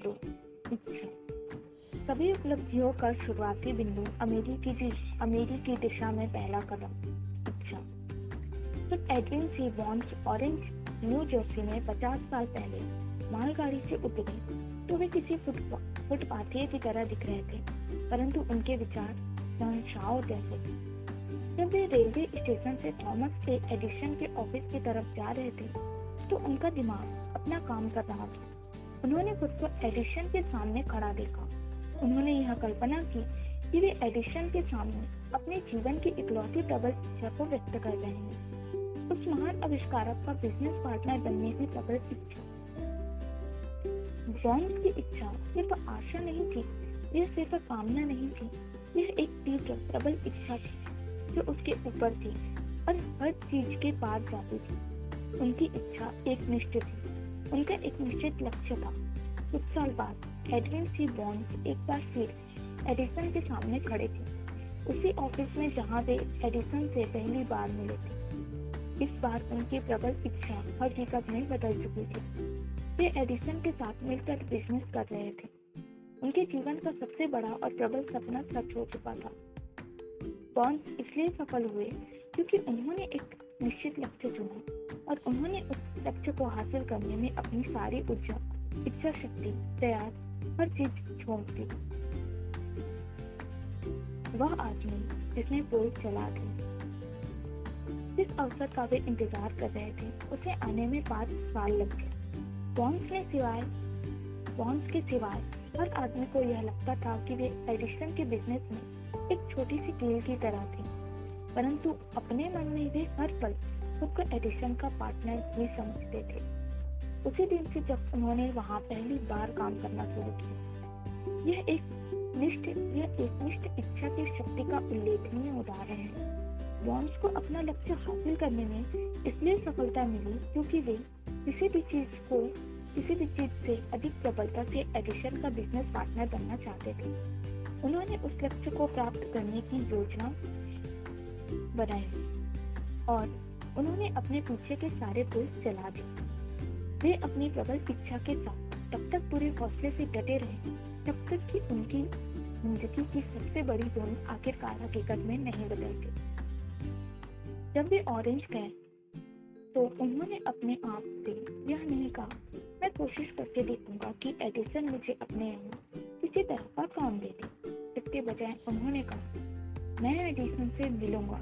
दो। सभी उपलब्धियों का शुरुआती बिंदु अमेरिकी की अमेरिकी दिशा में पहला कदम। जब Edwin C Barnes Orange, New Jersey में 50 साल पहले मालगाड़ी से उतरे तो वे किसी फुटपाथिये की तरह दिख रहे थे, परंतु उनके विचार जैसे। थे जब वे रेलवे स्टेशन से थॉमस के एडिशन के ऑफ़िस की तरफ़ जा रहे थे तो उनका दिमाग अपना काम कर रहा था। उन्होंने खुद को एडिशन के सामने खड़ा देखा। उन्होंने यह कल्पना की कि वे एडिशन के सामने अपने जीवन की इकलौती प्रबल इच्छा को व्यक्त कर रहे हैं। उस महान आविष्कारक का बिज़नेस पार्टनर बनने की प्रबल इच्छा। जॉन्स की इच्छा सिर्फ़ आशा नहीं थी, यह सिर्फ़ कामना नहीं थी। यह एक तीव्र प्रबल इच्छा थी जो उसके ऊपर थी और हर चीज़ के पास जाती थी। उनकी इच्छा एक निश्चित थी। उनका एक निश्चित लक्ष्य था। कुछ साल बाद एडविन सी बॉन्ड एक बार फिर एडिसन के सामने खड़े थे। उसी ऑफ़िस में जहाँ वे एडिसन से पहली बार मिले थे। इस बार उनकी प्रबल इच्छा हकीकत में बदल चुकी थी। वे एडिसन के साथ मिलकर बिज़नेस कर रहे थे। उनके जीवन का सबसे बड़ा और प्रबल सपना सच हो चुका था। बॉन्स इसलिए सफल हुए क्योंकि उन्होंने एक निश्चित लक्ष्य चुना। और उन्होंने उस लक्ष्य को हासिल करने में अपनी सारी ऊर्जा इच्छा शक्ति तैयार हर चीज़ छोड़ दी। वह आदमी जिसने पुल चला दी जिस अवसर का वे इंतज़ार कर रहे थे, उसे आने में पाँच साल लग गए। बॉन्स ने सिवाय बॉन्स के सिवाय हर आदमी को यह लगता था कि वे एडिशन के बिज़नेस में एक छोटी सी कील की तरह थी, परंतु अपने मन में वे हर पल खुद को एडिशन का पार्टनर ही समझते थे। उसी दिन से जब उन्होंने वहाँ पहली बार काम करना शुरू किया, यह एक निष्ठ, यह एक निष्ठ इच्छा की शक्ति का उल्लेखनीय उदाहरण है। बॉन्स को अपना लक्ष्य हासिल करने में इसलिए सफलता मिली क्योंकि वे किसी भी चीज़ को, किसी भी चीज़ से अधिक प्रबलता से एडिशन का बिज़नेस पार्टनर बनना चाहते थे। उन्होंने उस लक्ष्य को प्राप्त करने की योजना बनाई और उन्होंने अपने पीछे के सारे पुल चला दिए। वे अपनी प्रबल इच्छा के साथ तब तक पूरे हौसले से डटे रहे तब तक कि उनकी ज़िंदगी की सबसे बड़ी जोन आखिरकार हकीकत में नहीं बदल गई जब वे ऑरेंज गए तो उन्होंने अपने आप से यह नहीं कहा, मैं कोशिश करके देखूँगा कि एडिसन मुझे अपने यहाँ किसी तरह का काम दे दे। इसके बजाय उन्होंने कहा, मैं एडिसन से मिलूँगा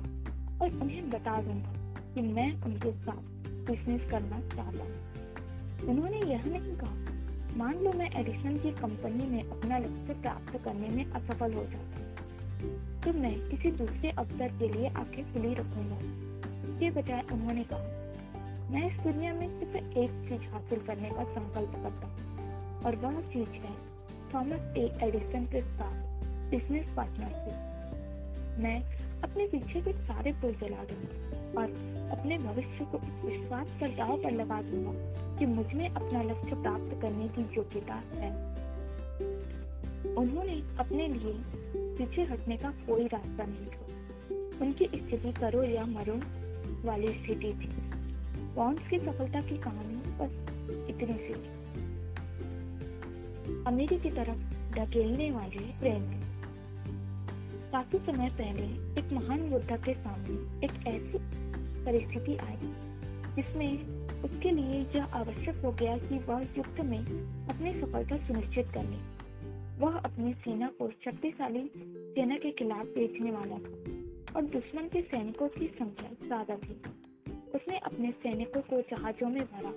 और उन्हें बता दूँगा। कि मैं उनके साथ बिज़नेस करना चाहता हूँ। उन्होंने यह नहीं कहा, मान लो मैं एडिशन की कंपनी में अपना लक्ष्य प्राप्त करने में असफल हो जाता तो मैं किसी दूसरे अवसर के लिए आँखें खुली रखूँगा। इसके बजाय उन्होंने कहा, मैं इस दुनिया में सिर्फ़ एक चीज़ हासिल करने का संकल्प करता हूँ, और वह चीज़ है थॉमस ए एडिसन के साथ बिज़नेस पार्टनरशिप मैं अपने पीछे के सारे पुल जला दूँगा और अपने भविष्य को इस विश्वास पर दाव पर लगा दूँगा कि मुझमें अपना लक्ष्य प्राप्त करने की योग्यता है। उन्होंने अपने लिए पीछे हटने का कोई रास्ता नहीं छोड़ा उनकी स्थिति करो या मरो वाली स्थिति थी। बॉन्ड्स की सफलता की कहानी बस इतनी सी अमेरी की तरफ़ ढकेलने वाले प्रेम। काफ़ी समय पहले एक महान योद्धा के सामने एक ऐसी परिस्थिति आई, जिसमें उसके लिए यह आवश्यक हो गया कि वह युद्ध में अपनी सफलता सुनिश्चित कर ले वह अपनी सेना को शक्तिशाली सेना के खिलाफ बेचने वाला था और दुश्मन के सैनिकों की संख्या ज़्यादा थी। उसने अपने सैनिकों को जहाजों में भरा,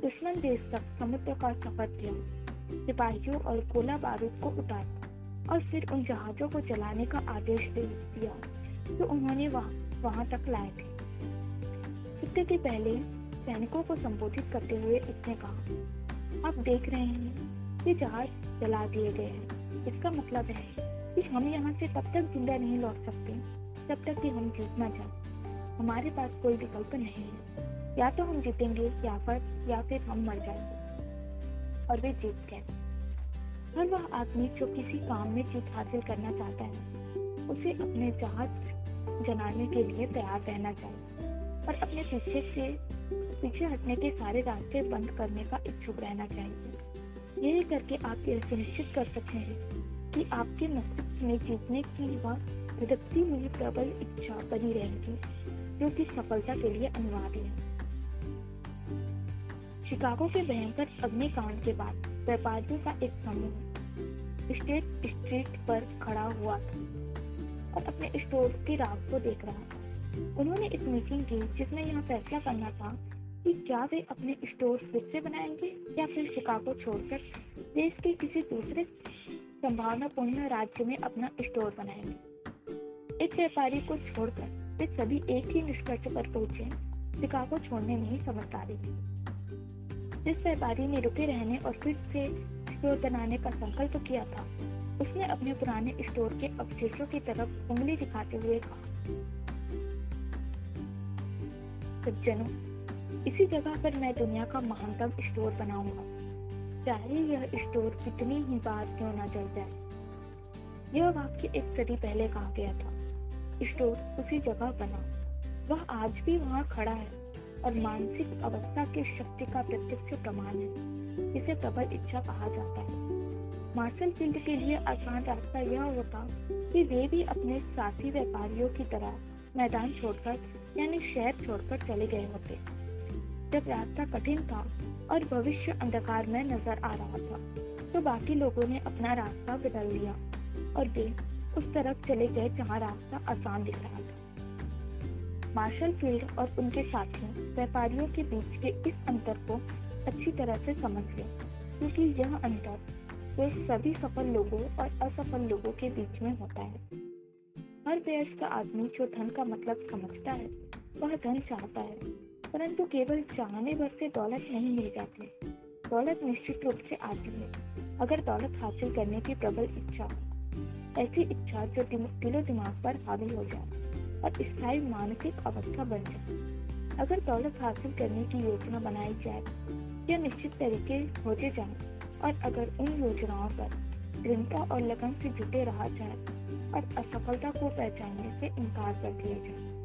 दुश्मन देश तक समुद्र का सफ़र किया, सिपाहियों और गोला बारूद को उतारा और फिर उन जहाजों को चलाने का आदेश दे दिया जो तो उन्होंने वहाँ वहाँ तक लाए थे। के पहले सैनिकों को संबोधित करते हुए इसने कहा, आप देख रहे हैं ये जहाज़ जला दिए गए हैं। इसका मतलब है कि हम यहाँ से तब तक ज़िंदा नहीं लौट सकते, जब तक कि हम जीतना चाहते हमारे पास कोई विकल्प नहीं है। या तो हम जीतेंगे, या फिर या फिर हम मर जाएँगे। और वे जीत गए। हर वह आदमी जो किसी काम में जीत हासिल करना चाहता है, उसे अपने जहाज़ जलाने के लिए तैयार रहना चाहिए। और अपने पीछे से, पीछे हटने के सारे रास्ते बंद करने का इच्छुक रहना चाहिए। यही करके आप यह सुनिश्चित कर सकते हैं कि आपके मस्तिष्क में जीतने की वह धड़कती हुई प्रबल इच्छा बनी रहेगी, जो कि सफलता के लिए अनिवार्य है। शिकागो के भयंकर अग्निकांड के बाद व्यापारियों का एक समूह स्टेट स्ट्रीट पर खड़ा हुआ था और अपने स्टोर की राख को देख रहा था। उन्होंने एक मीटिंग की जिसमें यह फैसला करना था कि क्या वे अपने स्टोर फिर से बनाएँगे या फिर शिकागो छोड़कर देश के किसी दूसरे संभावनापूर्ण राज्य में अपना स्टोर बनाएँगे। एक व्यापारी को छोड़कर वे सभी एक ही निष्कर्ष पर पहुँचे शिकागो छोड़ने में ही समझदारी थी जिस व्यापारी ने रुके रहने और फिर से स्टोर बनाने का संकल्प किया था, उसने अपने पुराने स्टोर के अवशेषों की तरफ़ उंगली दिखाते हुए कहा सज्जनों इसी जगह पर मैं दुनिया का महानतम स्टोर बनाऊँगा। चाहे यह स्टोर कितनी ही बार क्यों ना चल जाए। यह वाक्य एक सदी पहले कहा गया था। स्टोर उसी जगह बना। वह आज भी वहाँ खड़ा है और मानसिक अवस्था की शक्ति का प्रत्यक्ष प्रमाण है। इसे प्रबल इच्छा कहा जाता है। मार्शल फ़ील्ड के लिए आसान रास्ता यह होता कि वे भी अपने साथी व्यापारियों की तरह मैदान छोड़कर, यानी शहर छोड़कर चले गए होते। जब रास्ता कठिन था और भविष्य अंधकार में नज़र आ रहा था तो बाकी लोगों ने अपना रास्ता बदल लिया और वे उस तरफ़ चले गए जहाँ रास्ता आसान दिख रहा था। मार्शल फ़ील्ड और उनके साथियों, व्यापारियों के बीच के इस अंतर को अच्छी तरह से समझ गए क्योंकि यह अंतर, वे सभी सफल लोगों और असफल लोगों के बीच में होता है। हर वयस्क आदमी जो धन का मतलब समझता है, वह धन चाहता है, परंतु केवल चाहने भर से दौलत नहीं मिल जाती। दौलत निश्चित रूप से आती है, अगर दौलत हासिल करने की प्रबल इच्छा ऐसी इच्छा जो दिलो दिमाग पर हावी हो जाए और स्थायी मानसिक अवस्था बन जाए। अगर दौलत हासिल करने की योजना बनाई जाए या निश्चित तरीके होते जाए और अगर उन योजनाओं पर दृढ़ता और लगन से जुटे रहा जाए और असफलता को पहचानने से इनकार कर दिया जाए।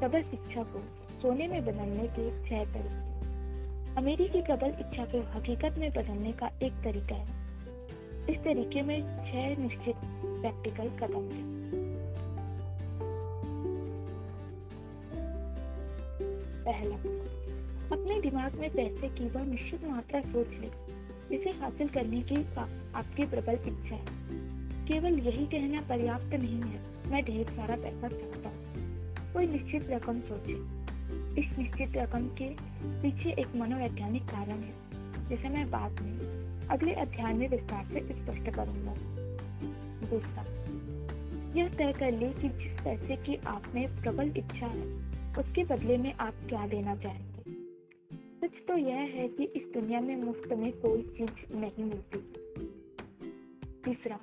प्रबल इच्छा को सोने में बदलने के छह तरीके। अमेरिकी प्रबल इच्छा को हकीकत में बदलने का एक तरीका है। इस तरीके में छह निश्चित प्रैक्टिकल कदम हैं। पहला, अपने दिमाग में पैसे की वह निश्चित मात्रा सोच ले। इसे हासिल करने की आपकी प्रबल इच्छा है। केवल यही कहना पर्याप्त नहीं है। मैं ढेर सारा पैसा चाहता हूँ। कोई निश्चित रकम सोचे। इस निश्चित रकम के पीछे एक मनोवैज्ञानिक कारण है, जिसे मैं बाद में अगले अध्याय में विस्तार से स्पष्ट करूँगा। दूसरा, यह तय कर ले कि जिस पैसे की आप में प्रबल इच्छा है, उसके बदले में आप क्या देना सच तो यह है कि इस दुनिया में मुफ़्त में कोई चीज़ नहीं मिलती। तीसरा,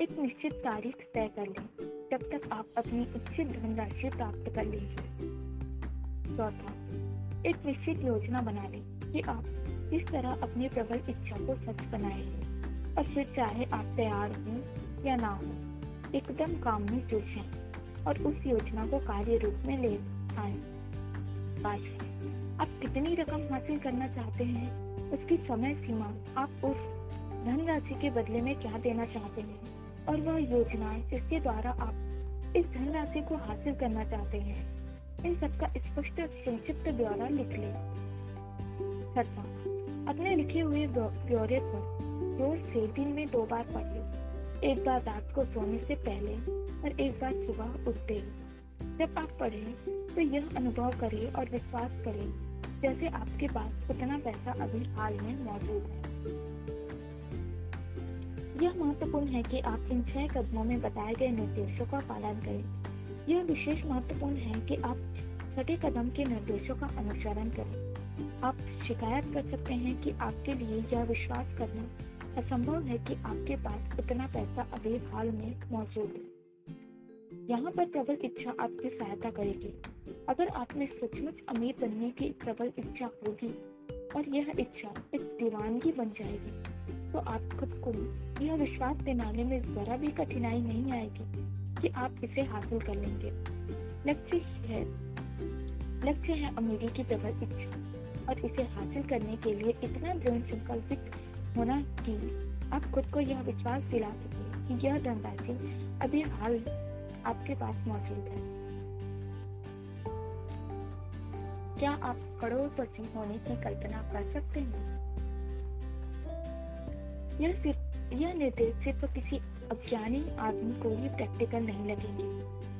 एक निश्चित तारीख तय कर लें, जब तक आप अपनी इच्छित धनराशि प्राप्त कर लीजिए चौथा, एक निश्चित योजना बना लें कि आप किस तरह अपनी प्रबल इच्छा को सच बनाएँगे और फिर चाहे आप तैयार हों या ना हो, एकदम काम में जुट और उस योजना को कार्य रूप में ले आए। आप कितनी रकम हासिल करना चाहते हैं, उसकी समय सीमा आप उस धनराशि के बदले में क्या देना चाहते हैं? और वह योजनाएँ जिसके द्वारा आप इस धनराशि को हासिल करना चाहते हैं, इन सबका स्पष्ट संक्षिप्त ब्यौरा लिख लें। छठा अपने लिखे हुए ब्यौरे पर रोज से दिन में दो बार पढ़े एक बार रात को सोने से पहले और एक बार सुबह उठते। जब आप पढ़ें तो यह अनुभव करें और विश्वास करें जैसे आपके पास उतना पैसा अभी हाल में मौजूद है। यह महत्वपूर्ण है कि आप इन छह कदमों में बताए गए निर्देशों का पालन करें। यह विशेष महत्वपूर्ण है कि आप छठे कदम के निर्देशों का अनुसरण करें। आप शिकायत कर सकते हैं कि आपके लिए यह विश्वास करना असंभव है कि आपके पास उतना पैसा अभी हाल में मौजूद है। यहाँ पर प्रबल इच्छा आपकी सहायता करेगी। अगर आप में सचमुच अमीर बनने की प्रबल इच्छा होगी और यह इच्छा एक दीवानगी बन जाएगी तो आप खुद को यह विश्वास दिलाने में जरा भी कठिनाई नहीं आएगी कि आप इसे हासिल कर लेंगे। लक्ष्य है लक्ष्य है अमीरी की प्रबल इच्छा और इसे हासिल करने के लिए इतना दृढ़ संकल्पित होना कि आप खुद को यह विश्वास दिला सके कि यह धनराशि अभी हाल आपके पास मौजूद है। क्या आप करोड़पति होने की कल्पना कर सकते हैं? यह सिर्फ़, यह निर्देश सिर्फ़ किसी अज्ञानी आदमी को ही प्रैक्टिकल नहीं लगेंगे,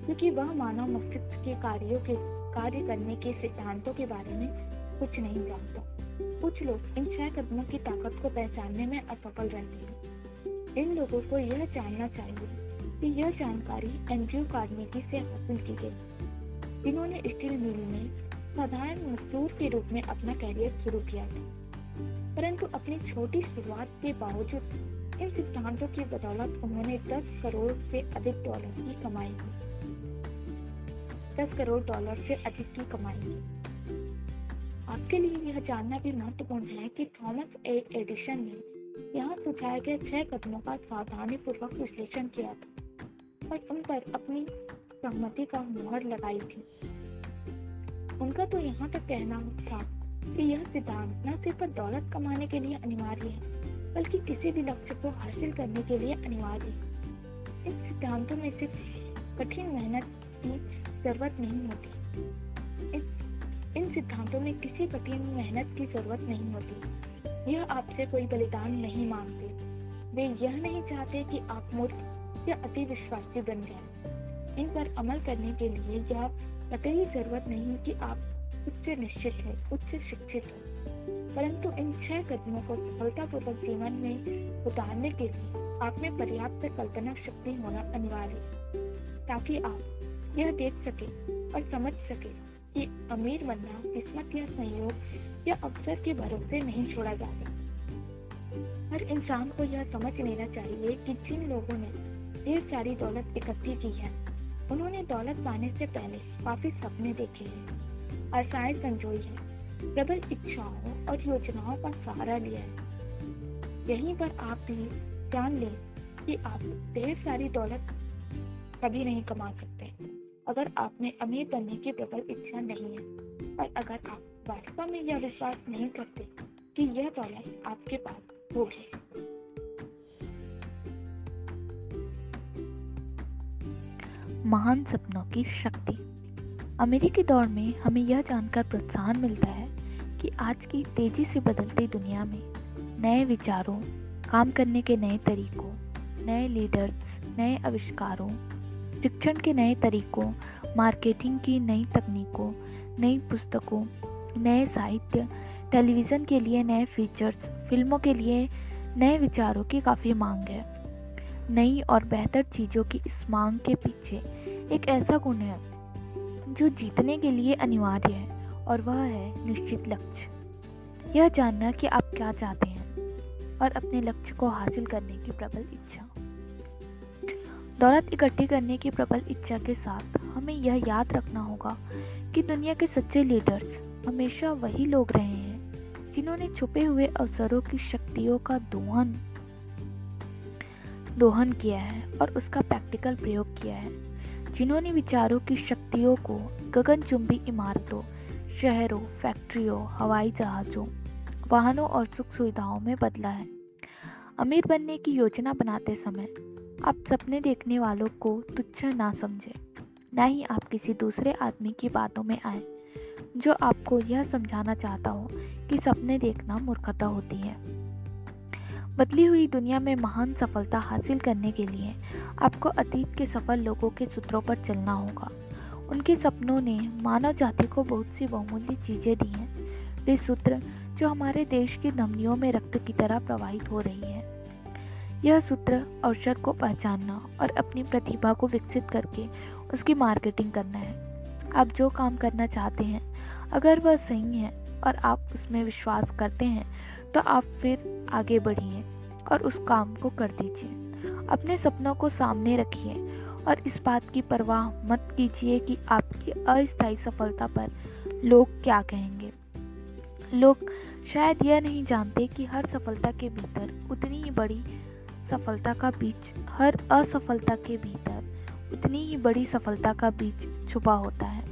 क्योंकि वह मानव मस्तिष्क के कार्यों के, कार्य करने के सिद्धांतों के बारे में कुछ नहीं जानता। कुछ लोग इन छह कदमों की ताकत को पहचानने में असफल रहते हैं। इन लोगों को यह जानना चाहिए कि यह जानकारी एंड्रयू कार्नेगी से हासिल की गई। जिन्होंने स्टील मिल में साधारण मजदूर के रूप में अपना कैरियर शुरू किया था। परंतु अपनी छोटी शुरुआत के बावजूद इन सिद्धांतों की बदौलत उन्होंने 10 करोड़ से अधिक डॉलर की कमाई की। 10 करोड़ डॉलर से अधिक की कमाई की। आपके लिए यह जानना भी महत्वपूर्ण है कि थॉमस ए एडिशन ने यहाँ सुझाए गए छह कदमों का सावधानी पूर्वक विश्लेषण किया था। और उन पर अपनी सहमति का मुहर लगाई थी। उनका तो यहाँ तक कहना था कि यह सिद्धांत न सिर्फ़ दौलत कमाने के लिए अनिवार्य है, बल्कि किसी भी लक्ष्य को हासिल करने के लिए अनिवार्य है। इन सिद्धांतों में सिर्फ़ कठिन मेहनत की ज़रूरत नहीं होती। इस इन सिद्धांतों में किसी कठिन मेहनत की ज़रूरत नहीं होती। यह आपसे कोई बलिदान नहीं मांगते। वे यह नहीं चाहते कि आप मूर्ख या अति विश्वासी बन जाएँ। इन पर अमल करने के लिए यह कतई ज़रूरत नहीं कि आप उच्च निश्चित है, उच्च शिक्षित हो परंतु इन छह कदमों को सफलतापूर्वक जीवन में उतारने के लिए आप में पर्याप्त कल्पना शक्ति होना अनिवार्य है, ताकि आप यह देख सके और समझ सके कि अमीर बनना किस्मत या संयोग या अवसर के भरोसे नहीं छोड़ा जा सकता हर इंसान को यह समझ लेना चाहिए कि जिन लोगों ने ढेर सारी दौलत इकट्ठी की है। उन्होंने दौलत पाने से पहले काफ़ी सपने देखे हैं, आशाएँ संजोई है, प्रबल इच्छाओं और योजनाओं का सहारा लिया है। यहीं पर आप भी जान लें कि आप ढेर सारी दौलत कभी नहीं कमा सकते। अगर आपने अमीर बनने की प्रबल इच्छा नहीं है, और अगर आप वास्तव में यह विश्वास नहीं करते कि यह दौलत आपके पास होगी। महान सपनों की शक्ति। अमेरिकी दौड़ में हमें यह जानकर प्रोत्साहन मिलता है कि आज की तेज़ी से बदलती दुनिया में नए विचारों, काम करने के नए तरीकों, नए लीडर्स नए आविष्कारों, शिक्षण के नए तरीकों मार्केटिंग की नई तकनीकों, नई पुस्तकों, नए साहित्य टेलीविज़न के लिए नए फीचर्स फ़िल्मों के लिए नए विचारों की काफ़ी मांग है। नई और बेहतर चीज़ों की इस मांग के पीछे एक ऐसा गुण है, जो जीतने के लिए अनिवार्य है, और वह है निश्चित लक्ष्य। यह जानना कि आप क्या चाहते हैं और अपने लक्ष्य को हासिल करने की प्रबल इच्छा। दौलत इकट्ठी करने की प्रबल इच्छा के साथ हमें यह याद रखना होगा कि दुनिया के सच्चे लीडर्स हमेशा वही लोग रहे हैं, जिन्होंने छुपे हुए अवसरों की शक्तियों का दोहन दोहन किया है और उसका प्रैक्टिकल प्रयोग किया है। जिन्होंने विचारों की शक्तियों को गगनचुंबी इमारतों, शहरों फैक्ट्रियों हवाई जहाज़ों, वाहनों और सुख सुविधाओं में बदला है। अमीर बनने की योजना बनाते समय आप सपने देखने वालों को तुच्छ ना समझें, ना ही आप किसी दूसरे आदमी की बातों में आए, जो आपको यह समझाना चाहता हो कि सपने देखना मूर्खता होती है। बदली हुई दुनिया में महान सफलता हासिल करने के लिए आपको अतीत के सफल लोगों के सूत्रों पर चलना होगा। उनके सपनों ने मानव जाति को बहुत सी बहुमूल्य चीज़ें दी हैं। वे सूत्र जो हमारे देश की धमनियों में रक्त की तरह प्रवाहित हो रही है। यह सूत्र अवसर को पहचानना और अपनी प्रतिभा को विकसित करके उसकी मार्केटिंग करना है। आप जो काम करना चाहते हैं, अगर वह सही है और आप उसमें विश्वास करते हैं तो आप फिर आगे बढ़िए और उस काम को कर दीजिए। अपने सपनों को सामने रखिए और इस बात की परवाह मत कीजिए कि आपकी अस्थायी सफलता पर लोग क्या कहेंगे। लोग शायद यह नहीं जानते कि हर सफलता के भीतर उतनी ही बड़ी सफलता का बीज हर असफलता के भीतर उतनी ही बड़ी सफलता का बीज छुपा होता है।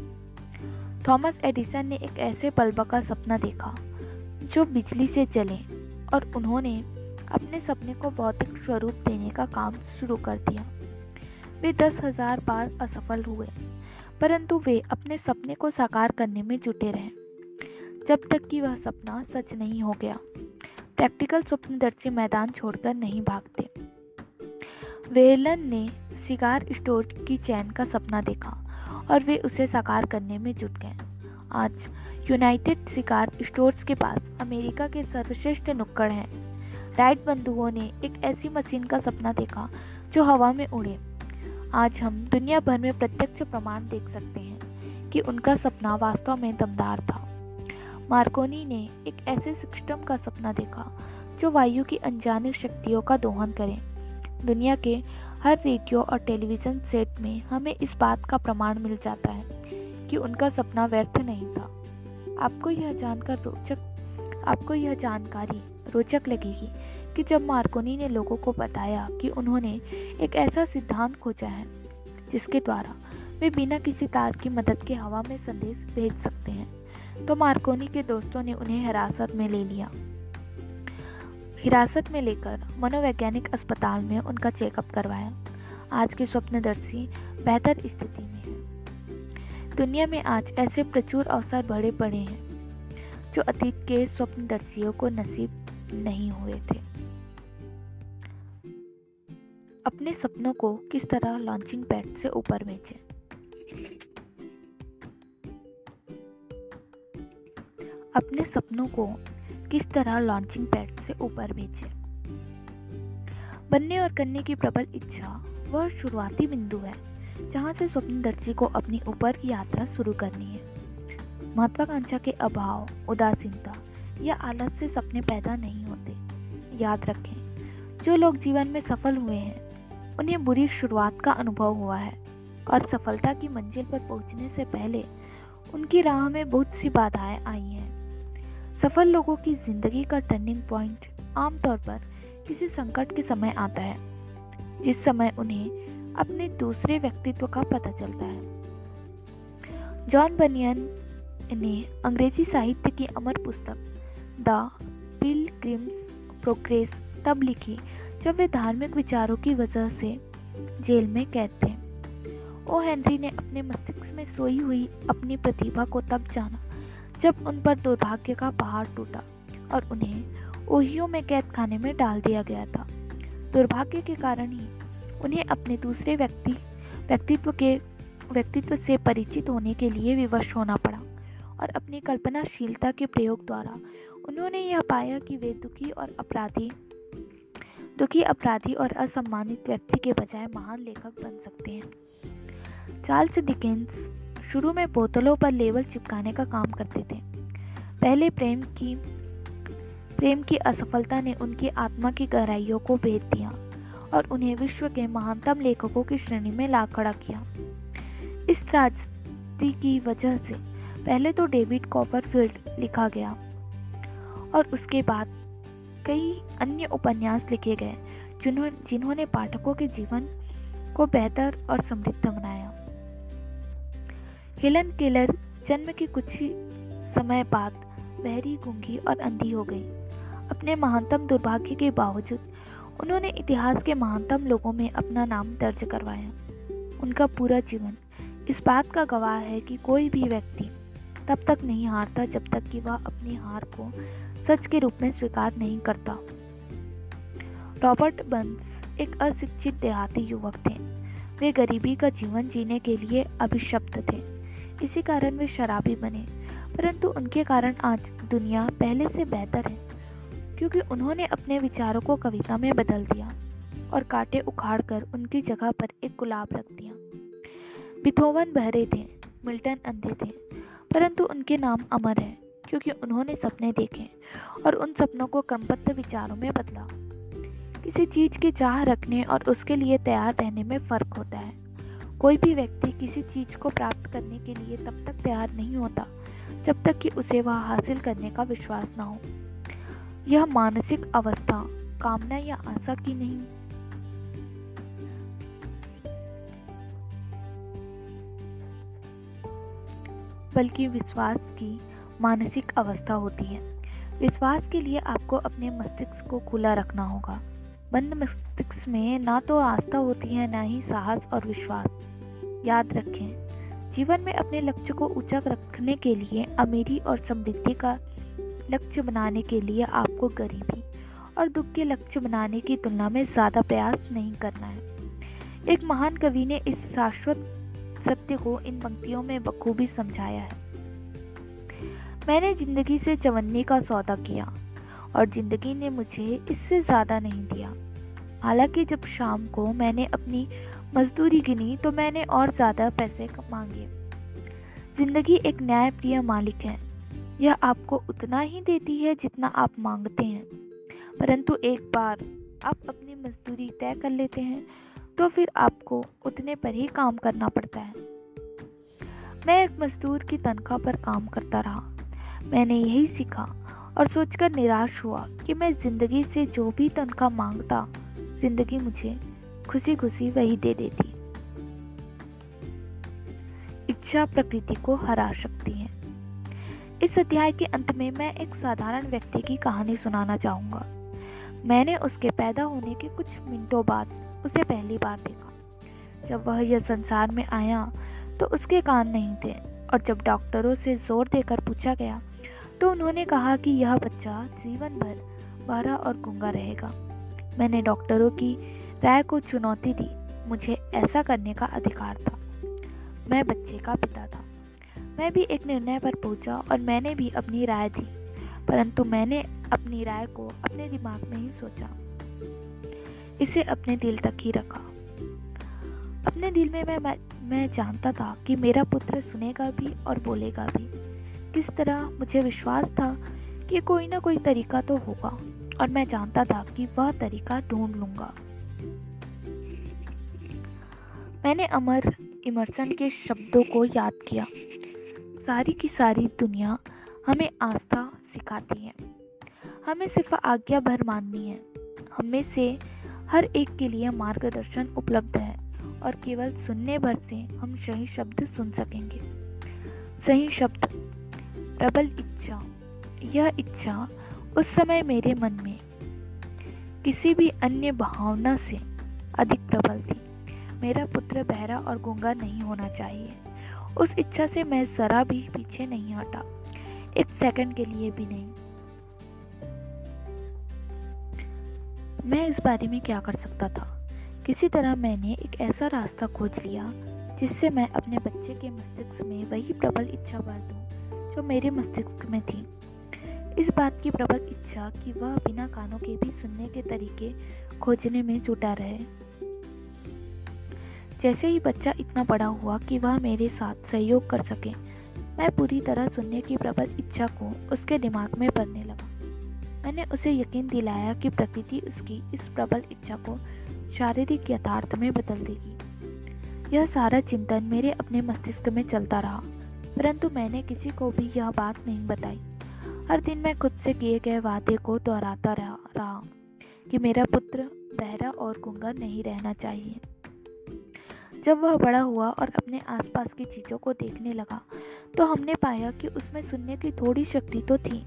थॉमस एडिसन ने एक ऐसे बल्ब का सपना देखा। जो बिजली से चले और उन्होंने अपने सपने को भौतिक स्वरूप देने का काम शुरू कर दिया। वे दस हज़ार बार असफल हुए, परंतु वे अपने सपने को साकार करने में जुटे रहे। जब तक कि वह सपना सच नहीं हो गया प्रैक्टिकल स्वप्न स्वप्नदर्शी मैदान छोड़कर नहीं भागते। वेलन ने सिगार स्टोर की चैन का सपना देखा और वे उसे साकार करने में जुट गए। आज यूनाइटेड शिकार स्टोर्स के पास अमेरिका के सर्वश्रेष्ठ नुक्कड़ हैं। राइट बंधुओं ने एक ऐसी मशीन का सपना देखा, जो हवा में उड़े। आज हम दुनिया भर में प्रत्यक्ष प्रमाण देख सकते हैं कि उनका सपना वास्तव में दमदार था। मार्कोनी ने एक ऐसे सिस्टम का सपना देखा, जो वायु की अनजानी शक्तियों का दोहन करे। दुनिया के हर रेडियो और टेलीविज़न सेट में हमें इस बात का प्रमाण मिल जाता है कि उनका सपना व्यर्थ नहीं था। आपको यह जानकर रोचक, आपको यह जानकारी रोचक लगेगी कि जब मार्कोनी ने लोगों को बताया कि उन्होंने एक ऐसा सिद्धांत खोजा है, जिसके द्वारा वे बिना किसी तार की मदद के हवा में संदेश भेज सकते हैं तो मार्कोनी के दोस्तों ने उन्हें हिरासत में ले लिया। हिरासत में लेकर मनोवैज्ञानिक अस्पताल में उनका चेकअप करवाया। आज के स्वप्नदर्शी बेहतर स्थिति में दुनिया में आज ऐसे प्रचुर अवसर बड़े पड़े हैं, जो अतीत के स्वप्नदर्शियों को नसीब नहीं हुए थे। अपने सपनों को किस तरह लॉन्चिंग पैड से ऊपर भेजें? अपने सपनों को किस तरह लॉन्चिंग पैड से ऊपर भेजें? बनने और करने की प्रबल इच्छा, वह शुरुआती बिंदु है। जहाँ से स्वप्न दर्जी को अपनी ऊपर की यात्रा शुरू करनी है। महत्वाकांक्षा के अभाव, उदासीनता या आलस से सपने पैदा नहीं होते। याद रखें, जो लोग जीवन में सफल हुए हैं, उन्हें बुरी शुरुआत का अनुभव हुआ है और सफलता की मंजिल पर पहुँचने से पहले उनकी राह में बहुत सी बाधाएँ आई हैं। सफल लोगों की ज़िंदगी का टर्निंग पॉइंट आमतौर पर किसी संकट के समय आता है। जिस समय उन्हें अपने दूसरे व्यक्तित्व का पता चलता है। जॉन बनियन ने अंग्रेज़ी साहित्य की अमर पुस्तक द पिल ग्रिम्स प्रोग्रेस तब लिखी, जब वे धार्मिक विचारों की वजह से जेल में कैद थे। ओ हेनरी ने अपने मस्तिष्क में सोई हुई अपनी प्रतिभा को तब जाना, जब उन पर दुर्भाग्य का पहाड़ टूटा और उन्हें ओहियो में कैद खाने में डाल दिया गया था। दुर्भाग्य के कारण ही उन्हें अपने दूसरे व्यक्ति, व्यक्तित्व के, व्यक्तित्व से परिचित होने के लिए विवश होना पड़ा और अपनी कल्पनाशीलता के प्रयोग द्वारा उन्होंने यह पाया कि वे दुखी और अपराधी, दुखी, अपराधी और असम्मानित व्यक्ति के बजाय महान लेखक बन सकते हैं। चार्ल्स डिकेंस शुरू में बोतलों पर लेबल चिपकाने का काम करते थे। पहले प्रेम की प्रेम की असफलता ने उनकी आत्मा की गहराइयों को भेद दिया। और उन्हें विश्व के महानतम लेखकों की श्रेणी में ला खड़ा किया। इस त्रासदी की वजह से पहले तो डेविड कॉपरफील्ड लिखा गया और उसके बाद कई अन्य उपन्यास लिखे गए जिन्होंने पाठकों के जीवन को बेहतर और समृद्ध बनाया। हेलन केलर जन्म के कुछ ही समय बाद बहरी गूँगी और अंधी हो गई। अपने महानतम दुर्भाग्य के बावजूद उन्होंने इतिहास के महानतम लोगों में अपना नाम दर्ज करवाया। उनका पूरा जीवन इस बात का गवाह है कि कोई भी व्यक्ति तब तक नहीं हारता जब तक कि वह अपनी हार को सच के रूप में स्वीकार नहीं करता। रॉबर्ट बंस एक अशिक्षित देहाती युवक थे। वे गरीबी का जीवन जीने के लिए अभिशप्त थे। इसी कारण वे शराबी बने, परंतु उनके कारण आज दुनिया पहले से बेहतर है। क्योंकि उन्होंने अपने विचारों को कविता में बदल दिया और कांटे उखाड़कर उनकी जगह पर एक गुलाब रख दिया। बिथोवन बहरे थे, मिल्टन अंधे थे, परंतु उनके नाम अमर है, क्योंकि उन्होंने सपने देखे और उन सपनों को क्रमबद्ध विचारों में बदला। किसी चीज़ की चाह रखने और उसके लिए तैयार रहने में फ़र्क होता है। कोई भी व्यक्ति किसी चीज़ को प्राप्त करने के लिए तब तक तैयार नहीं होता, जब तक कि उसे वह हासिल करने का विश्वास न हो। यह मानसिक अवस्था, कामना या आशा की नहीं। बल्कि विश्वास की मानसिक अवस्था होती है। विश्वास के लिए आपको अपने मस्तिष्क को खुला रखना होगा। बंद मस्तिष्क में ना तो आस्था होती है, ना ही साहस और विश्वास। याद रखें, जीवन में अपने लक्ष्य को ऊँचा रखने के लिए अमीरी और समृद्धि का लक्ष्य बनाने के लिए आपको गरीबी और दुख के लक्ष्य बनाने की तुलना में ज़्यादा प्रयास नहीं करना है। एक महान कवि ने इस शाश्वत सत्य को इन पंक्तियों में बखूबी समझाया है। मैंने ज़िंदगी से चवन्नी का सौदा किया और ज़िंदगी ने मुझे इससे ज़्यादा नहीं दिया। हालाँकि जब शाम को मैंने अपनी मजदूरी गिनी तो मैंने और ज़्यादा पैसे मांगे। ज़िंदगी एक न्यायप्रिय मालिक है। यह आपको उतना ही देती है जितना आप मांगते हैं। परंतु एक बार आप अपनी मजदूरी तय कर लेते हैं तो फिर आपको उतने पर ही काम करना पड़ता है। मैं एक मजदूर की तनख्वाह पर काम करता रहा। मैंने यही सीखा और सोचकर निराश हुआ कि मैं ज़िंदगी से जो भी तनख्वाह माँगता, ज़िंदगी मुझे खुशी खुशी वही दे देती। इच्छा प्रकृति को हरा सकती है। इस अध्याय के अंत में मैं एक साधारण व्यक्ति की कहानी सुनाना चाहूँगा। मैंने उसके पैदा होने के कुछ मिनटों बाद उसे पहली बार देखा। जब वह यह संसार में आया तो उसके कान नहीं थे और जब डॉक्टरों से ज़ोर देकर पूछा गया तो उन्होंने कहा कि यह बच्चा जीवन भर बारा और गुंगा रहेगा। मैंने डॉक्टरों की राय को चुनौती दी। मुझे ऐसा करने का अधिकार था। मैं बच्चे का पिता था। मैं भी एक निर्णय पर पहुँचा और मैंने भी अपनी राय दी। परंतु मैंने अपनी राय को अपने दिमाग में ही सोचा। इसे अपने दिल तक ही रखा। अपने दिल में मैं मैं जानता था कि मेरा पुत्र सुनेगा भी और बोलेगा भी। किस तरह मुझे विश्वास था कि कोई ना कोई तरीका तो होगा और मैं जानता था कि वह तरीका ढूंढ लूँगा। मैंने अमर इमरसन के शब्दों को याद किया। सारी की सारी दुनिया हमें आस्था सिखाती है। हमें सिर्फ़ आज्ञा भर माननी है। हमें से हर एक के लिए मार्गदर्शन उपलब्ध है और केवल सुनने भर से हम सही शब्द सुन सकेंगे। सही शब्द, प्रबल इच्छा। यह इच्छा उस समय मेरे मन में किसी भी अन्य भावना से अधिक प्रबल थी। मेरा पुत्र बहरा और गूँगा नहीं होना चाहिए। उस इच्छा से मैं जरा भी पीछे नहीं हटा। एक सेकंड के लिए भी नहीं। मैं इस बारे में क्या कर सकता था? किसी तरह मैंने एक ऐसा रास्ता खोज लिया, जिससे मैं अपने बच्चे के मस्तिष्क में वही प्रबल इच्छा भर दूँ, जो मेरे मस्तिष्क में थी। इस बात की प्रबल इच्छा कि वह बिना कानों के भी सुनने के तरीके खोजने में जुटा रहे। जैसे ही बच्चा इतना बड़ा हुआ कि वह मेरे साथ सहयोग कर सके मैं पूरी तरह सुनने की प्रबल इच्छा को उसके दिमाग में भरने लगा। मैंने उसे यकीन दिलाया कि प्रकृति उसकी इस प्रबल इच्छा को शारीरिक यथार्थ में बदल देगी। यह सारा चिंतन मेरे अपने मस्तिष्क में चलता रहा परंतु मैंने किसी को भी यह बात नहीं बताई। हर दिन मैं खुद से किए गए वादे को दोहराता रहा, कि मेरा पुत्र बहरा और गुंगा नहीं रहना चाहिए। जब वह बड़ा हुआ और अपने आसपास की चीज़ों को देखने लगा तो हमने पाया कि उसमें सुनने की थोड़ी शक्ति तो थी।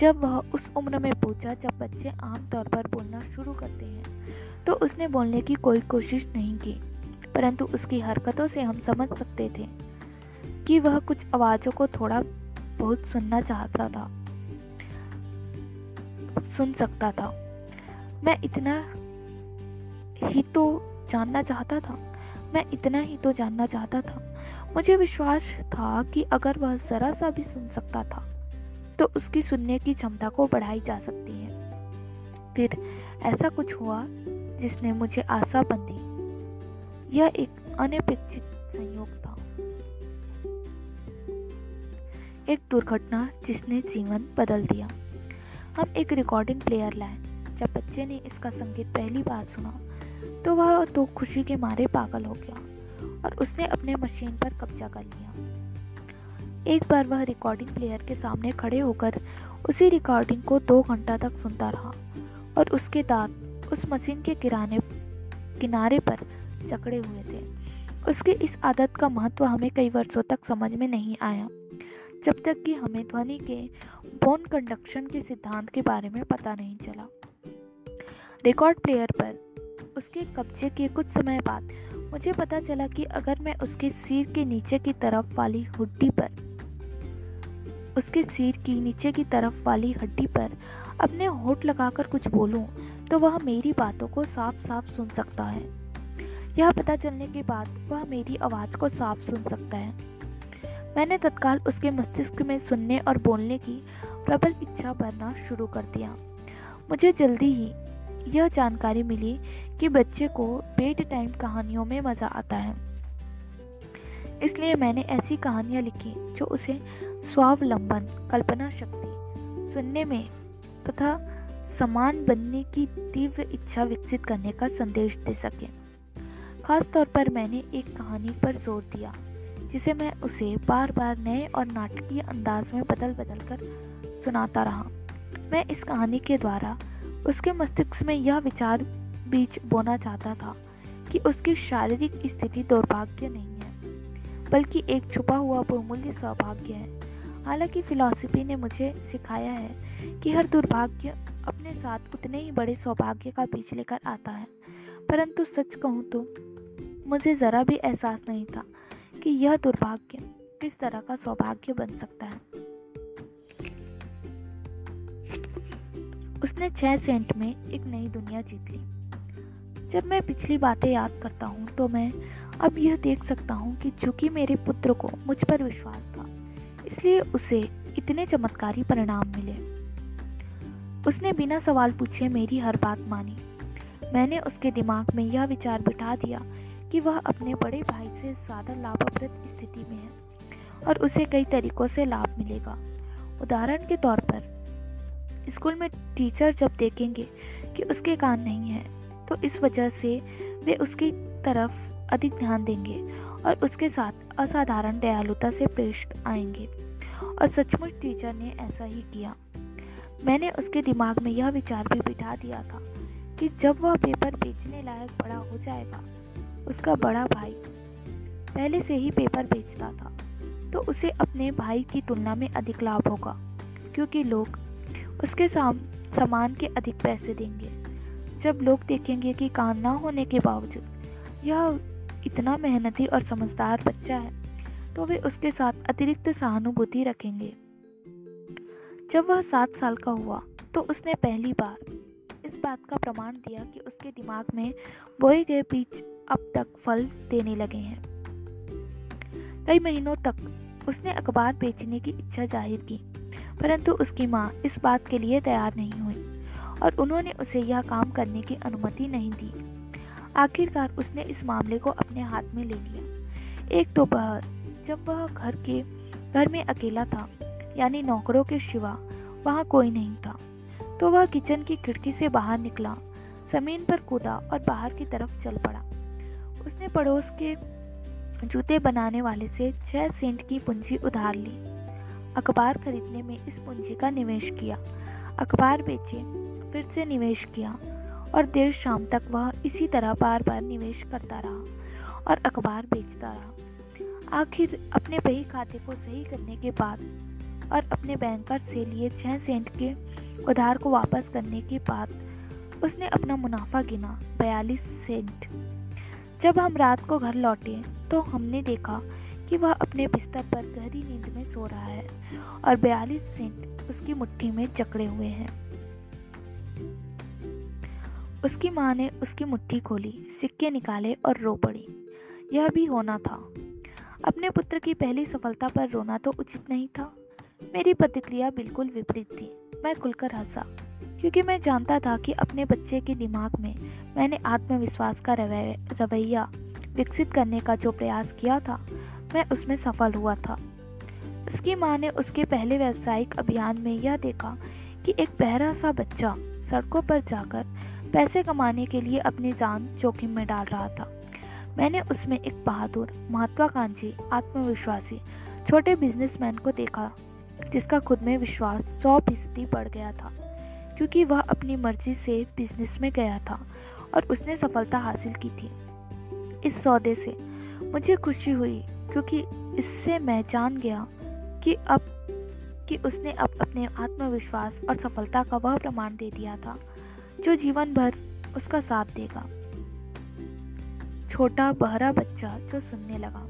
जब वह उस उम्र में पहुँचा जब बच्चे आमतौर पर बोलना शुरू करते हैं तो उसने बोलने की कोई कोशिश नहीं की, परंतु उसकी हरकतों से हम समझ सकते थे कि वह कुछ आवाज़ों को थोड़ा बहुत सुनना चाहता था, सुन सकता था। मैं इतना ही तो जानना चाहता था। मैं इतना ही तो जानना चाहता था। मुझे विश्वास था कि अगर वह जरा सा भी सुन सकता था तो उसकी सुनने की क्षमता को बढ़ाई जा सकती है। फिर ऐसा कुछ हुआ जिसने मुझे आशा बंदी यह एक अनपेक्षित संयोग था। एक दुर्घटना जिसने जीवन बदल दिया। हम एक रिकॉर्डिंग प्लेयर लाए। जब बच्चे ने इसका संगीत पहली बार सुना तो वह तो खुशी के मारे पागल हो गया और उसने अपने मशीन पर कब्जा कर लिया। एक बार वह रिकॉर्डिंग प्लेयर के सामने खड़े होकर उसी रिकॉर्डिंग को दो घंटा तक सुनता रहा और उसके दांत उस मशीन के किराने, किनारे पर जकड़े हुए थे। उसकी इस आदत का महत्व हमें कई वर्षों तक समझ में नहीं आया, जब तक कि हमें ध्वनि के बोन कंडक्शन के सिद्धांत के बारे में पता नहीं चला। रिकॉर्ड प्लेयर उसके कब्जे के कुछ समय बाद मुझे पता चला कि अगर मैं उसके सिर के नीचे की तरफ़ वाली हड्डी पर, उसके सिर की नीचे की तरफ़ वाली हड्डी पर अपने होठ लगाकर कुछ बोलूँ तो वह मेरी बातों को साफ़ साफ़ सुन सकता है। यह पता चलने के बाद वह मेरी आवाज़ को साफ़ सुन सकता है। मैंने तत्काल उसके मस्तिष्क में सुनने और बोलने की प्रबल इच्छा भरना शुरू कर दिया। मुझे जल्दी ही यह जानकारी मिली कि बच्चे को बेड टाइम कहानियों में मज़ा आता है। इसलिए मैंने ऐसी कहानियाँ लिखी जो उसे स्वावलंबन, कल्पना शक्ति, सुनने में तथा समान बनने की तीव्र इच्छा विकसित करने का संदेश दे सके। खास तौर पर मैंने एक कहानी पर ज़ोर दिया, जिसे मैं उसे बार बार नए और नाटकीय अंदाज में बदल बदल कर सुनाता रहा। मैं इस कहानी के द्वारा उसके मस्तिष्क में यह विचार बीच बोना चाहता था कि उसकी शारीरिक स्थिति दुर्भाग्य नहीं है, बल्कि एक छुपा हुआ बहुमूल्य सौभाग्य है। हालाँकि फिलॉसफी ने मुझे सिखाया है कि हर दुर्भाग्य अपने साथ उतने ही बड़े सौभाग्य का बीच लेकर आता है। परंतु सच कहूँ तो मुझे ज़रा भी एहसास नहीं था कि यह दुर्भाग्य किस तरह का सौभाग्य बन सकता है। उसने छह सेंट में एक नई दुनिया जीत ली। जब मैं पिछली बातें याद करता हूँ तो मैं अब यह देख सकता हूँ कि चूँकि मेरे पुत्र को मुझ पर विश्वास था, इसलिए उसे इतने चमत्कारी परिणाम मिले। उसने बिना सवाल पूछे मेरी हर बात मानी। मैंने उसके दिमाग में यह विचार बिठा दिया कि वह अपने बड़े भाई से ज़्यादा लाभप्रद स्थिति में है और उसे कई तरीकों से लाभ मिलेगा। उदाहरण के तौर पर, स्कूल में टीचर जब देखेंगे कि उसके कान नहीं है तो इस वजह से वे उसकी तरफ़ अधिक ध्यान देंगे और उसके साथ असाधारण दयालुता से पेश आएँगे। और सचमुच टीचर ने ऐसा ही किया। मैंने उसके दिमाग में यह विचार भी बिठा दिया था कि जब वह पेपर बेचने लायक बड़ा हो जाएगा, उसका बड़ा भाई पहले से ही पेपर बेचता था तो उसे अपने भाई की तुलना में अधिक लाभ होगा, क्योंकि लोग उसके साम, सामान के अधिक पैसे देंगे। जब लोग देखेंगे कि कान ना होने के बावजूद यह इतना मेहनती और समझदार बच्चा है तो वे उसके साथ अतिरिक्त सहानुभूति रखेंगे। जब वह सात साल का हुआ तो उसने पहली बार इस बात का प्रमाण दिया कि उसके दिमाग में बोए गए बीज अब तक फल देने लगे हैं। कई महीनों तक उसने अखबार बेचने की इच्छा ज़ाहिर की, परंतु उसकी माँ इस बात के लिए तैयार नहीं हुई। और उन्होंने उसे यह काम करने की अनुमति नहीं दी। आखिरकार उसने इस मामले को अपने हाथ में ले लिया। एक दोपहर, जब वह घर के, घर में अकेला था, यानी नौकरों के सिवा वहाँ कोई नहीं था तो वह किचन की खिड़की से बाहर निकला, ज़मीन पर कूदा और बाहर की तरफ़ चल पड़ा। उसने पड़ोस के जूते बनाने वाले से छह सेंट की पूंजी उधार ली। अखबार खरीदने में इस पूंजी का निवेश किया। अखबार बेचे फिर से निवेश किया और देर शाम तक वह इसी तरह बार बार निवेश करता रहा और अखबार बेचता रहा। आखिर अपने बही खाते को सही करने के बाद और अपने बैंकर से लिए छः सेंट के उधार को वापस करने के बाद उसने अपना मुनाफा गिना, बयालीस सेंट। जब हम रात को घर लौटे तो हमने देखा कि वह अपने बिस्तर पर गहरी नींद में सो रहा है और बयालीस सेंट उसकी मुट्ठी में जकड़े हुए हैं। उसकी माँ ने उसकी मुट्ठी खोली, सिक्के निकाले और रो पड़ी। यह भी होना था। अपने पुत्र की पहली सफलता पर रोना तो उचित नहीं था। मेरी प्रतिक्रिया बिल्कुल विपरीत थी। मैं खुलकर हंसा, क्योंकि मैं जानता था कि अपने बच्चे के दिमाग में मैंने आत्मविश्वास का रवैया विकसित करने का जो प्रयास किया था, मैं उसमें सफल हुआ था। उसकी माँ ने उसके पहले व्यावसायिक अभियान में यह देखा कि एक बहरा सा बच्चा सड़कों पर जाकर पैसे कमाने के लिए अपनी जान जोखिम में डाल रहा था। मैंने उसमें एक बहादुर महत्वाकांक्षी आत्मविश्वासी, छोटे बिजनेसमैन को देखा, जिसका खुद में विश्वास सौ फ़ीसदी बढ़ गया था, क्योंकि वह अपनी मर्ज़ी से बिज़नेस में गया था और उसने सफलता हासिल की थी। इस सौदे से मुझे खुशी हुई, क्योंकि इससे मैं जान गया कि अब कि उसने अब अपने आत्मविश्वास और सफलता का वह प्रमाण दे दिया था, जो जीवन भर उसका साथ देगा। छोटा बहरा बच्चा जो सुनने लगा।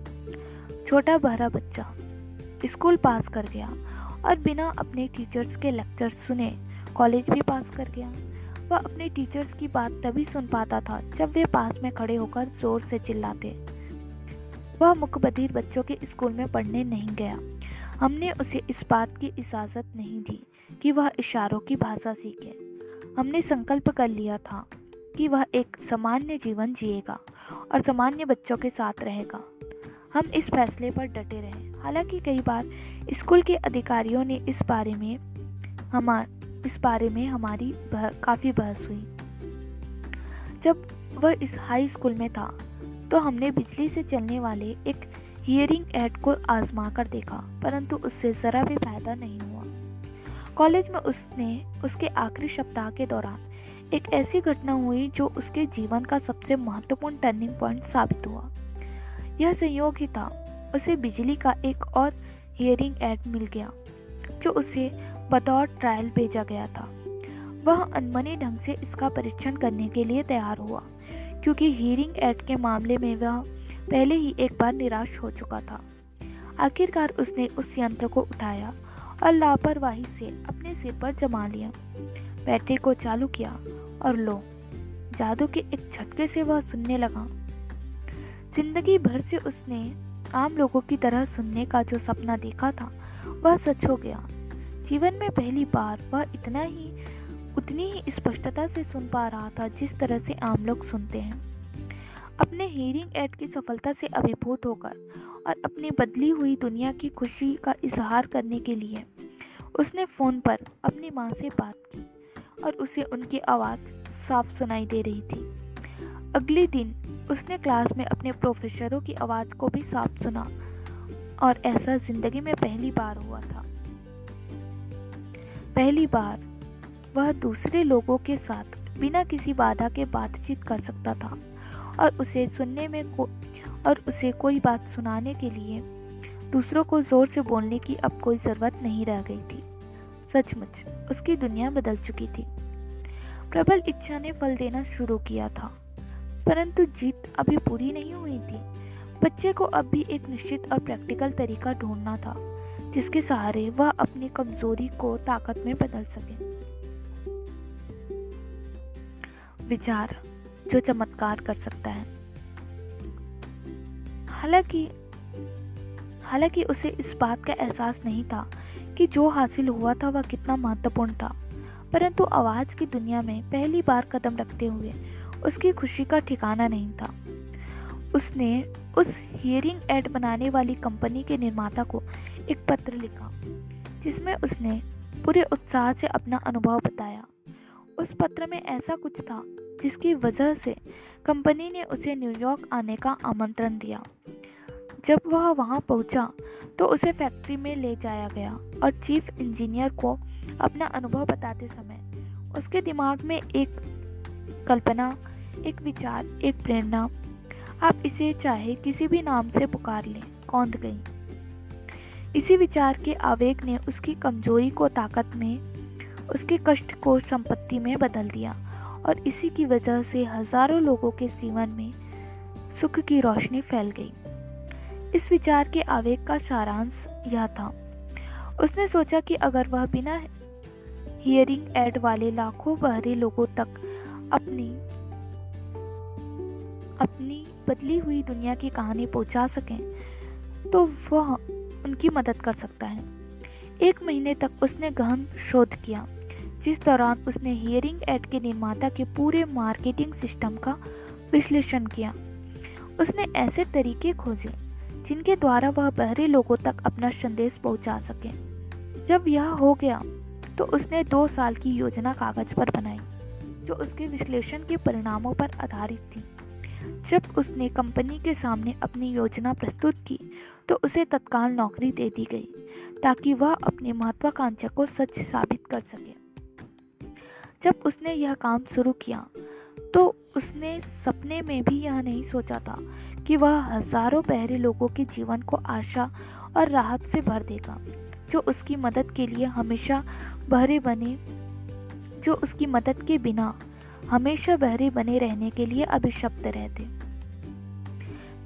छोटा बहरा बच्चा स्कूल पास कर गया और बिना अपने टीचर्स के लेक्चर सुने कॉलेज भी पास कर गया। वह अपने टीचर्स की बात तभी सुन पाता था जब वे पास में खड़े होकर ज़ोर से चिल्लाते। वह मुखबधिर बच्चों के स्कूल में पढ़ने नहीं गया। हमने उसे इस बात की इजाज़त नहीं दी कि वह इशारों की भाषा सीखे। हमने संकल्प कर लिया था कि वह एक सामान्य जीवन जिएगा और सामान्य बच्चों के साथ रहेगा। हम इस फैसले पर डटे रहे। हालाँकि कई बार स्कूल के अधिकारियों ने इस बारे में हमार इस बारे में हमारी बह, काफ़ी बहस हुई। जब वह इस हाई स्कूल में था तो हमने बिजली से चलने वाले एक हियरिंग एड को आजमा कर देखा, परंतु उससे ज़रा भी फ़ायदा नहीं हुआ। कॉलेज में उसने उसके आखिरी सप्ताह के दौरान एक ऐसी घटना हुई जो उसके जीवन का सबसे महत्वपूर्ण टर्निंग पॉइंट साबित हुआ। यह संयोग ही था, उसे बिजली का एक और हियरिंग एड मिल गया, जो उसे बतौर ट्रायल भेजा गया था। वह अनमने ढंग से इसका परीक्षण करने के लिए तैयार हुआ, क्योंकि हियरिंग एड के मामले में वह पहले ही एक बार निराश हो चुका था। आखिरकार उसने उस यंत्र को उठाया और लापरवाही से अपने सिर पर जमा लिया। बैटरी को चालू किया और लो, जादू के एक झटके से वह सुनने लगा। ज़िंदगी भर से उसने आम लोगों की तरह सुनने का जो सपना देखा था, वह सच हो गया। जीवन में पहली बार वह इतना ही, उतनी ही स्पष्टता से सुन पा रहा था जिस तरह से आम लोग सुनते हैं। अपने हीरिंग एड की सफलता से अभिभूत होकर और अपनी बदली हुई दुनिया की खुशी का इजहार करने के लिए उसने फ़ोन पर अपनी माँ से बात की और उसे उनकी आवाज़ साफ़ सुनाई दे रही थी। अगले दिन उसने क्लास में अपने प्रोफेसरों की आवाज़ को भी साफ़ सुना और ऐसा ज़िंदगी में पहली बार हुआ था। पहली बार वह दूसरे लोगों के साथ बिना किसी बाधा के बातचीत कर सकता था। और उसे सुनने में को और उसे कोई बात सुनाने के लिए दूसरों को ज़ोर से बोलने की अब कोई ज़रूरत नहीं रह गई थी। सचमुच, उसकी दुनिया बदल चुकी थी। प्रबल इच्छा ने फल देना शुरू किया था, परंतु जीत अभी पूरी नहीं हुई थी। बच्चे को अब भी एक निश्चित और प्रैक्टिकल तरीका ढूंढना था, जिसके सहारे वह अपनी कमज़ोरी को ताकत में बदल सके। विचार जो चमत्कार कर सकता है। हालाँकि हालाँकि उसे इस बात का एहसास नहीं था कि जो हासिल हुआ था वह कितना महत्वपूर्ण था, परंतु आवाज़ की दुनिया में पहली बार कदम रखते हुए उसकी खुशी का ठिकाना नहीं था। उसने उस हियरिंग एड बनाने वाली कंपनी के निर्माता को एक पत्र लिखा, जिसमें उसने पूरे उत्साह से अपना अनुभव बताया। उस पत्र में ऐसा कुछ था, जिसकी वजह से कंपनी ने उसे न्यूयॉर्क आने का आमंत्रण दिया। जब वह वहाँ पहुँचा तो उसे फैक्ट्री में ले जाया गया और चीफ इंजीनियर को अपना अनुभव बताते समय उसके दिमाग में एक कल्पना, एक विचार, एक प्रेरणा, आप इसे चाहे किसी भी नाम से पुकार लें, कौंध गई। इसी विचार के आवेग ने उसकी कमज़ोरी को ताकत में उसके कष्ट को संपत्ति में बदल दिया और इसी की वजह से हज़ारों लोगों के जीवन में सुख की रोशनी फैल गई। इस विचार के आवेग का सारांश यह था। उसने सोचा कि अगर वह बिना हियरिंग एड वाले लाखों बहरे लोगों तक अपनी अपनी बदली हुई दुनिया की कहानी पहुँचा सकें तो वह उनकी मदद कर सकता है। एक महीने तक उसने गहन शोध किया। जिस दौरान उसने हियरिंग एड के निर्माता के पूरे मार्केटिंग सिस्टम का विश्लेषण किया। उसने ऐसे तरीके खोजे, जिनके द्वारा वह बहरे लोगों तक अपना संदेश पहुँचा सके। जब यह हो गया तो उसने दो साल की योजना कागज़ पर बनाई, जो उसके विश्लेषण के परिणामों पर आधारित थी। जब उसने कंपनी के सामने अपनी योजना प्रस्तुत की तो उसे तत्काल नौकरी दे दी गई, ताकि वह अपनी महत्वाकांक्षा को सच साबित कर सके। जब उसने यह काम शुरू किया तो उसने सपने में भी यह नहीं सोचा था कि वह हज़ारों बहरे लोगों के जीवन को आशा और राहत से भर देगा, जो उसकी मदद के लिए हमेशा बहरे बने, जो उसकी मदद के बिना हमेशा बहरे बने रहने के लिए अभिशप्त रहते।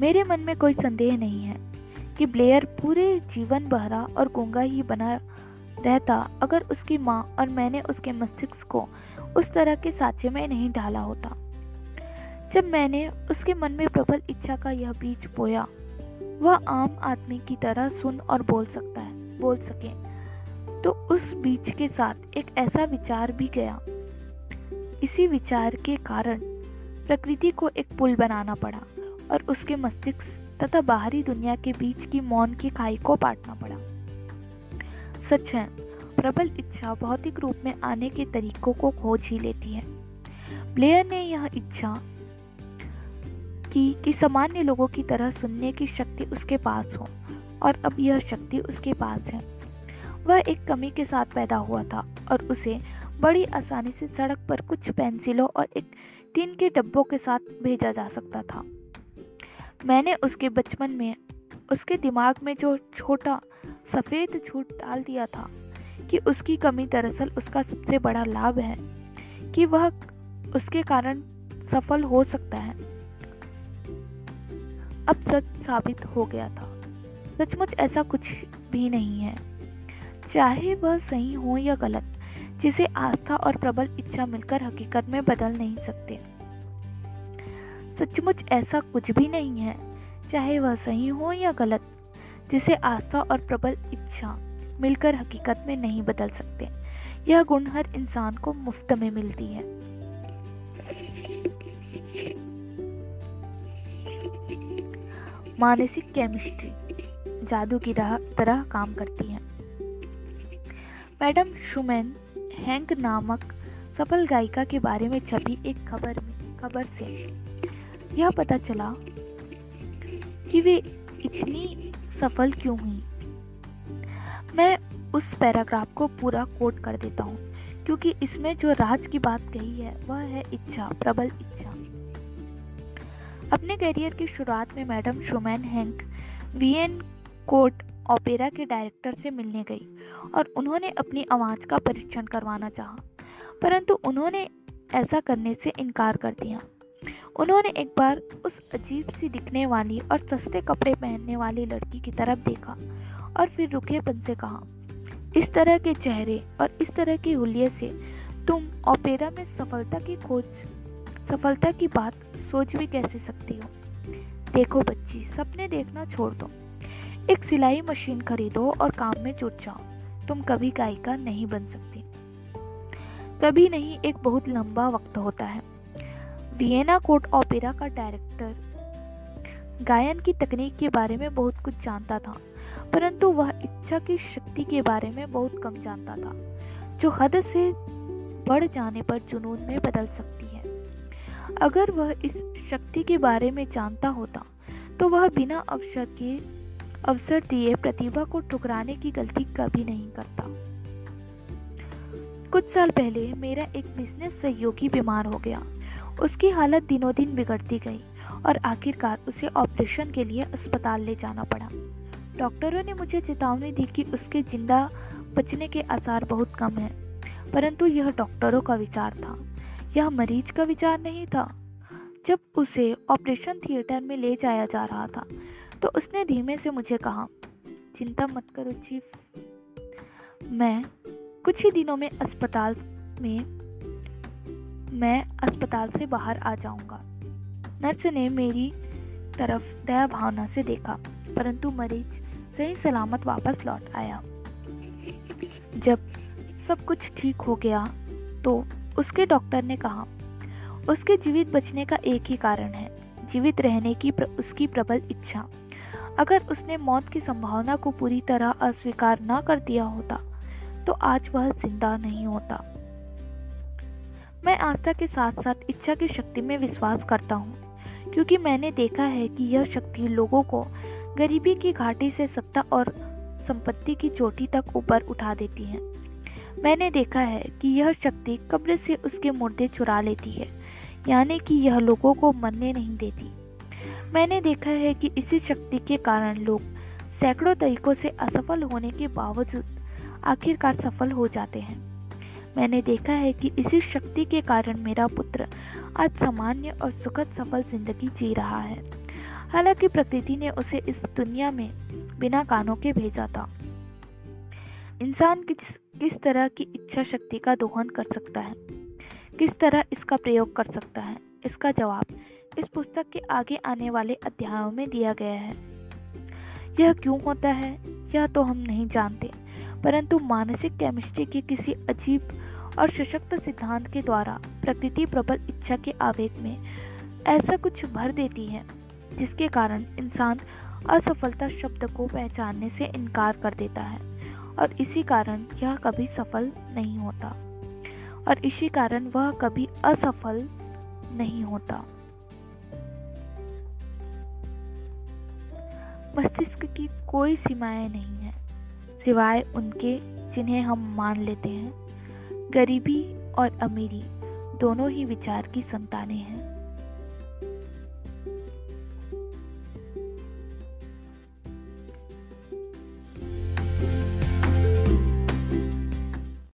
मेरे मन में कोई संदेह नहीं है कि ब्लेयर पूरे जीवन बहरा और गूँगा ही बना रहता, अगर उसकी माँ और मैंने उसके मस्तिष्क को उस तरह के साँचे में नहीं डाला होता। जब मैंने उसके मन में प्रबल इच्छा का यह बीज बोया, वह आम आदमी की तरह सुन और बोल सकता है, बोल सके। तो उस बीज के साथ एक ऐसा विचार भी गया। इसी विचार के कारण प्रकृति को एक पुल बनाना पड़ा और उसके मस्तिष्क तथा बाहरी दुनिया के बीच की मौन की खाई को पाटना पड़ा। सच है। प्रबल इच्छा भौतिक रूप में आने के तरीकों को खोज ही लेती है। ब्लेयर ने यह इच्छा की कि सामान्य लोगों की तरह सुनने की शक्ति उसके पास हो, और अब यह शक्ति उसके पास है। वह एक कमी के साथ पैदा हुआ था, और उसे बड़ी आसानी से सड़क पर कुछ पेंसिलों और एक टीन के डब्बों के साथ भेजा जा सकता था। मैंने उसके बचपन में, उसके दिमाग में जो छोटा सफ़ेद झूठ डाल दिया था कि उसकी कमी दरअसल उसका सबसे बड़ा लाभ है, कि वह उसके कारण सफल हो सकता है। अब सच साबित हो गया था। सचमुच ऐसा कुछ भी नहीं है। चाहे वह सही हो या गलत, जिसे आस्था और प्रबल इच्छा मिलकर हकीकत में बदल नहीं सकते। सचमुच ऐसा कुछ भी नहीं है, चाहे वह सही हो या गलत। जिसे आस्था और प्रबल इच्छा मिलकर हकीकत में नहीं बदल सकते। यह गुण हर इंसान को मुफ़्त में मिलती है। मानसिक केमिस्ट्री जादू की तरह काम करती है। मैडम शुमैन हैंक नामक सफल गायिका के बारे में छपी एक खबर में, खबर से यह पता चला कि वे इतनी सफल क्यों हुई? मैं उस पैराग्राफ को पूरा कोट कर देता हूँ, क्योंकि इसमें जो राज की बात कही है, वह है इच्छा, प्रबल इच्छा। अपने करियर की शुरुआत में madam Schumann Heink, Vienna court opera के डायरेक्टर से मिलने गई और उन्होंने अपनी आवाज़ का परीक्षण करवाना चाहा, परंतु उन्होंने ऐसा करने से इनकार कर दिया। उन्होंने एक बार उस अजीब सी दिखने वाली और सस्ते कपड़े पहनने वाली लड़की की तरफ़ देखा और फिर रुखेपन से कहा, इस तरह के चेहरे और इस तरह की हुलिये से तुम ओपेरा में सफलता की खोज, सफलता की बात सोच भी कैसे सकती हो? देखो बच्ची, सपने देखना छोड़ दो। एक सिलाई मशीन खरीदो और काम में जुट जाओ। तुम कभी गायिका नहीं बन सकती। कभी नहीं, एक बहुत लंबा वक्त होता है। वियना कोर्ट ओपेरा का डायरेक्टर गायन की तकनीक के बारे में बहुत कुछ जानता था, परंतु वह इच्छा की शक्ति के बारे में बहुत कम जानता था, जो हद से बढ़ जाने पर जुनून में बदल सकती है। अगर वह इस शक्ति के बारे में जानता होता तो वह बिना अवसर के, अवसर दिए प्रतिभा को ठुकराने की गलती कभी नहीं करता। कुछ साल पहले मेरा एक बिज़नेस सहयोगी बीमार हो गया। उसकी हालत दिनों दिन बिगड़ती गई और आखिरकार उसे ऑपरेशन के लिए अस्पताल ले जाना पड़ा। डॉक्टरों ने मुझे चेतावनी दी कि उसके ज़िंदा बचने के आसार बहुत कम हैं, परंतु यह डॉक्टरों का विचार था। यह मरीज़ का विचार नहीं था। जब उसे ऑपरेशन थिएटर में ले जाया जा रहा था तो उसने धीमे से मुझे कहा, चिंता मत करो चीफ। मैं कुछ ही दिनों में अस्पताल में मैं अस्पताल से बाहर आ जाऊँगा। नर्स ने मेरी तरफ़ दया भावना से देखा परंतु मरीज़ सही सलामत वापस लौट आया। जब सब कुछ ठीक हो गया तो उसके डॉक्टर ने कहा उसके जीवित बचने का एक ही कारण है जीवित रहने की प्र, उसकी प्रबल इच्छा। अगर उसने मौत की संभावना को पूरी तरह अस्वीकार न कर दिया होता तो आज वह ज़िंदा नहीं होता। मैं आस्था के साथ साथ इच्छा की शक्ति में विश्वास करता हूँ, क्योंकि मैंने देखा है कि यह शक्ति लोगों को गरीबी की घाटी से सत्ता और संपत्ति की चोटी तक ऊपर उठा देती है। मैंने देखा है कि यह शक्ति कब्र से उसके मुर्दे चुरा लेती है, यानी कि यह लोगों को मरने नहीं देती। मैंने देखा है कि इसी शक्ति के कारण लोग सैकड़ों तरीकों से असफल होने के बावजूद आखिरकार सफल हो जाते हैं। मैंने देखा है कि इसी शक्ति के कारण मेरा पुत्र आज सामान्य और सुखद सफल ज़िंदगी जी रहा है। हालाँकि प्रकृति ने उसे इस दुनिया में बिना कानों के भेजा था। इंसान किस किस तरह की इच्छा शक्ति का दोहन कर सकता है? किस तरह इसका प्रयोग कर सकता है? इसका जवाब इस पुस्तक के आगे आने वाले अध्यायों में दिया गया है। यह क्यों होता है? यह तो हम नहीं जानते, परंतु मानसिक केमिस्ट्री की किसी अजीब और सशक्त सिद्धांत के द्वारा प्रकृति प्रबल इच्छा के आवेग में ऐसा कुछ भर देती है, जिसके कारण इंसान असफलता शब्द को पहचानने से इनकार कर देता है, और इसी कारण यह कभी सफल नहीं होता, और इसी कारण वह कभी असफल नहीं होता। मस्तिष्क की कोई सीमाएँ नहीं है, सिवाय उनके जिन्हें हम मान लेते हैं। गरीबी और अमीरी दोनों ही विचार की संतानें हैं।